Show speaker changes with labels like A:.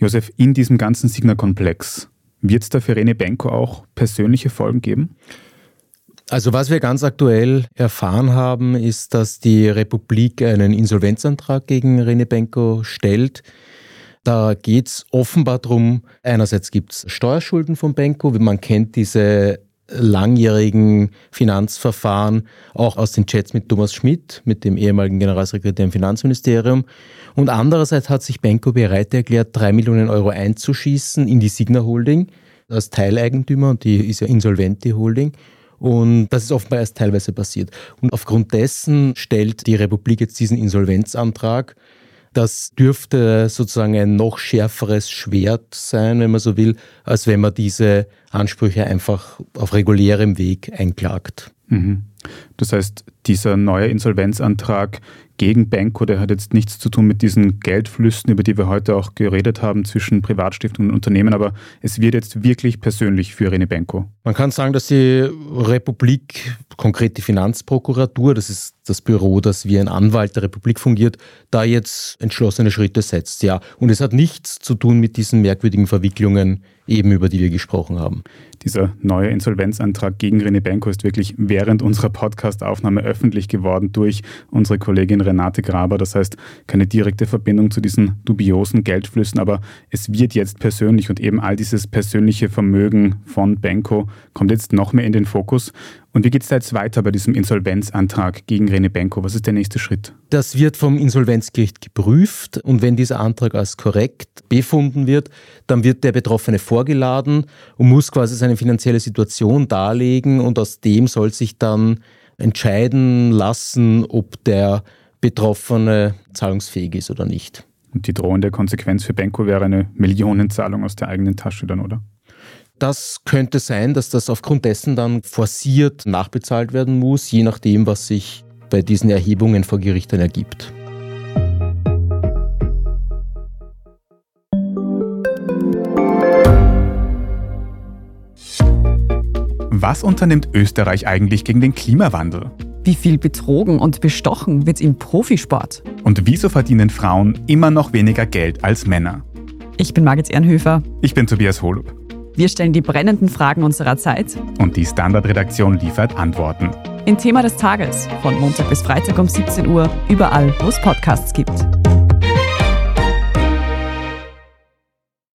A: Josef, in diesem ganzen Signa-Komplex, wird es da für Rene Benko auch persönliche Folgen geben?
B: Also was wir ganz aktuell erfahren haben, ist, dass die Republik einen Insolvenzantrag gegen Rene Benko stellt. Da geht es offenbar darum, einerseits gibt es Steuerschulden von Benko, man kennt diese langjährigen Finanzverfahren, auch aus den Chats mit Thomas Schmidt, mit dem ehemaligen Generalsekretär im Finanzministerium. Und andererseits hat sich Benko bereit erklärt, drei Millionen Euro einzuschießen in die Signa Holding als Teileigentümer und die ist ja insolvent, die Holding. Und das ist offenbar erst teilweise passiert. Und aufgrund dessen stellt die Republik jetzt diesen Insolvenzantrag. Das dürfte sozusagen ein noch schärferes Schwert sein, wenn man so will, als wenn man diese Ansprüche einfach auf regulärem Weg einklagt.
A: Mhm. Das heißt, dieser neue Insolvenzantrag gegen Benko, der hat jetzt nichts zu tun mit diesen Geldflüssen, über die wir heute auch geredet haben, zwischen Privatstiftungen und Unternehmen, aber es wird jetzt wirklich persönlich für Rene Benko.
B: Man kann sagen, dass die Republik, konkret die Finanzprokuratur, das ist das Büro, das wie ein Anwalt der Republik fungiert, da jetzt entschlossene Schritte setzt, ja. Und es hat nichts zu tun mit diesen merkwürdigen Verwicklungen, eben über die wir gesprochen haben.
A: Dieser neue Insolvenzantrag gegen Rene Benko ist wirklich während unserer Podcastaufnahme öffentlich geworden durch unsere Kollegin Renate Graber. Das heißt, keine direkte Verbindung zu diesen dubiosen Geldflüssen, aber es wird jetzt persönlich und eben all dieses persönliche Vermögen von Benko kommt jetzt noch mehr in den Fokus. Und wie geht es da jetzt weiter bei diesem Insolvenzantrag gegen Rene Benko? Was ist der nächste Schritt?
B: Das wird vom Insolvenzgericht geprüft und wenn dieser Antrag als korrekt befunden wird, dann wird der Betroffene vorgeladen und muss quasi seine finanzielle Situation darlegen und aus dem soll sich dann entscheiden lassen, ob der Betroffene zahlungsfähig ist oder nicht.
A: Und die drohende Konsequenz für Benko wäre eine Millionenzahlung aus der eigenen Tasche dann, oder?
B: Das könnte sein, dass das aufgrund dessen dann forciert nachbezahlt werden muss, je nachdem, was sich bei diesen Erhebungen vor Gericht dann ergibt.
A: Was unternimmt Österreich eigentlich gegen den Klimawandel?
C: Wie viel betrogen und bestochen wird im Profisport?
A: Und wieso verdienen Frauen immer noch weniger Geld als Männer?
C: Ich bin Margit Ehrenhöfer.
A: Ich bin Tobias Holub.
C: Wir stellen die brennenden Fragen unserer Zeit.
A: Und die Standardredaktion liefert Antworten.
C: In Thema des Tages von Montag bis Freitag um 17 Uhr, überall, wo es Podcasts gibt.